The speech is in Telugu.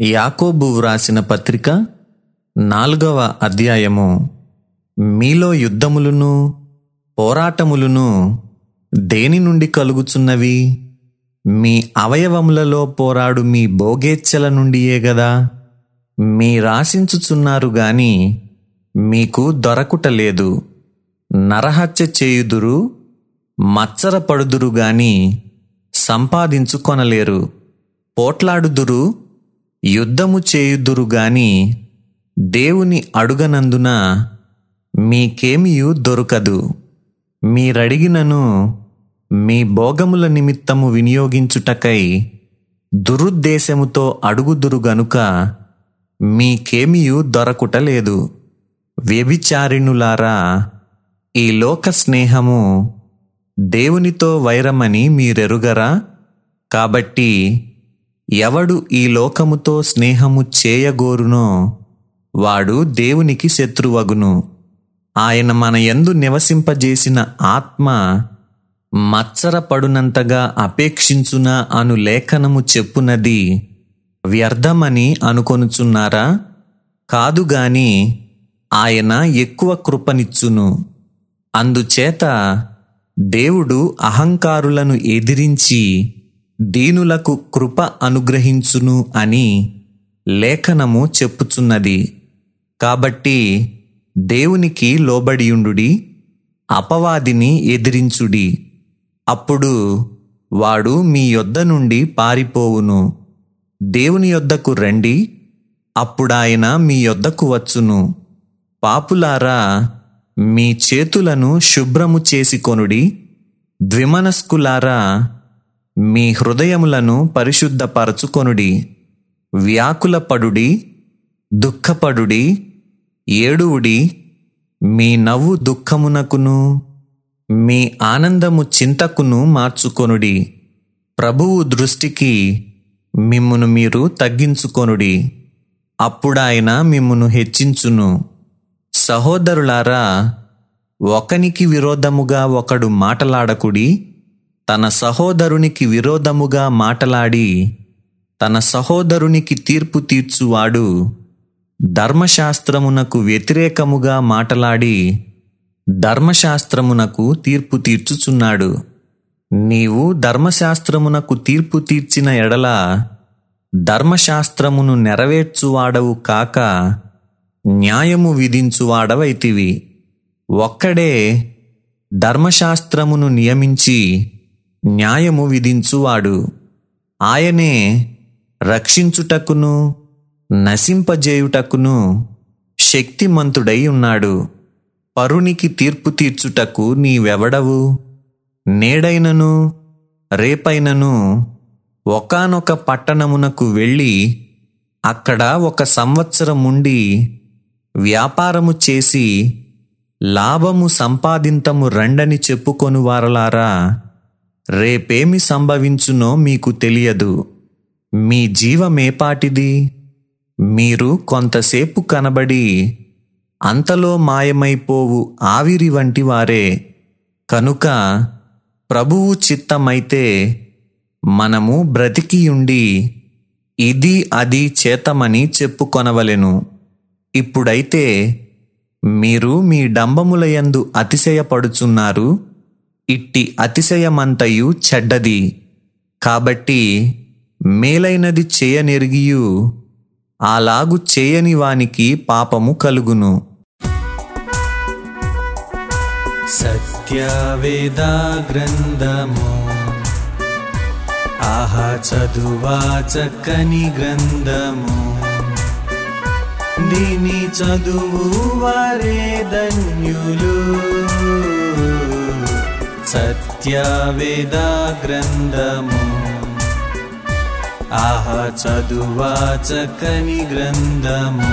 యాకోబు వ్రాసిన పత్రిక నాలుగవ అధ్యాయము. మీలో యుద్ధములును పోరాటములును దేని నుండి కలుగుచున్నవి? మీ అవయవములలో పోరాడు మీ భోగేచ్ఛల నుండియే గదా? మీరాశించుచున్నారు గాని మీకు దొరకుటలేదు నరహత్య చేయుదురు మత్సరపడుదురు గాని సంపాదించుకొనలేరు. పోట్లాడుదురు యుద్ధము చేయుదురు గాని దేవుని అడుగనందున మీకేమియు దొరకదు. మీరడిగినను మీ భోగముల నిమిత్తము వినియోగించుటకై దురుద్దేశముతో అడుగుదురు గనుక మీకేమియు దొరకుటలేదు వ్యభిచారిణులారా ఈ లోక స్నేహము దేవునితో వైరమని మీరెరుగరా? కాబట్టి ఎవడు ఈ లోకముతో స్నేహము చేయగోరునో వాడు దేవునికి శత్రువగును. ఆయన మన యందు నివసింపజేసిన ఆత్మ మచ్చరపడునంతగా అపేక్షించునా అను లేఖనము చెప్పునది వ్యర్థమని అనుకొనుచున్నారా? కాదుగాని ఆయన ఎక్కువ కృపనిచ్చును. అందుచేత దేవుడు అహంకారులను ఎదిరించి దీనులకు కృప అనుగ్రహించును అని లేఖనము చెప్పుచున్నది. కాబట్టి దేవునికి లోబడియుండుడి అపవాదిని ఎదిరించుడి. అప్పుడు వాడు మీ యొద్ద నుండి పారిపోవును. దేవుని యొద్దకు రండి అప్పుడాయన మీ యొద్దకు వచ్చును. పాపులారా మీ చేతులను శుభ్రము చేసి కొనుడి. ద్విమనస్కులారా మీ హృదయములను పరిశుద్ధపరచుకొనుడి వ్యాకులపడుడి దుఃఖపడుడి ఏడువుడి మీ నవ్వు దుఃఖమునకును మీ ఆనందము చింతకును మార్చుకొనుడి. ప్రభువు దృష్టికి మిమ్మును మీరు తగ్గించుకొనుడి. అప్పుడాయన మిమ్మును హెచ్చించును. సహోదరులారా ఒకనికి విరోధముగా ఒకడు మాటలాడకుడి తన సహోదరునికి విరోధముగా మాటలాడి తన సహోదరునికి తీర్పు తీర్చువాడు ధర్మశాస్త్రమునకు వ్యతిరేకముగా మాటలాడి ధర్మశాస్త్రమునకు తీర్పు తీర్చుచున్నాడు. నీవు ధర్మశాస్త్రమునకు తీర్పు తీర్చిన ఎడల ధర్మశాస్త్రమును నెరవేర్చువాడవు కాక న్యాయము విధించువాడవైతివి. ఒక్కడే ధర్మశాస్త్రమును నియమించి న్యాయము విధించువాడు. ఆయనే రక్షించుటకును నశింపజేయుటకును శక్తిమంతుడై ఉన్నాడు. పరునికి తీర్పు తీర్చుటకు నీవెవడవు? నేడైనను రేపైనను ఒకానొక పట్టణమునకు వెళ్ళి అక్కడ ఒక సంవత్సరం ఉండి వ్యాపారము చేసి లాభము సంపాదింతము రండని చెప్పుకొను వారలారా రేపేమి సంభవించునో మీకు తెలియదు. మీ జీవమేపాటిది మీరు కొంతసేపు కనబడి అంతలో మాయమైపోవు ఆవిరి వంటి వారే. కనుక ప్రభువు చిత్తమైతే మనము బ్రతికియుండి ఇది అది చేతమని చెప్పుకొనవలెను. ఇప్పుడైతే మీరు మీ డంబములయందు అతిశయపడుచున్నారు. ఇట్టి అతిశయమంతయు చెడ్డది. కాబట్టి మేలైనది చేయనెరిగియు అలాగు చేయని వానికి పాపము కలుగును. సత్యవేదా గ్రంథము ఆహా చదువా చక్కని గ్రంథము. దీని చదువు వారే ధన్యులు. సత్యవేదా గ్రంథము ఆహా చదువా చక్కని గ్రంథము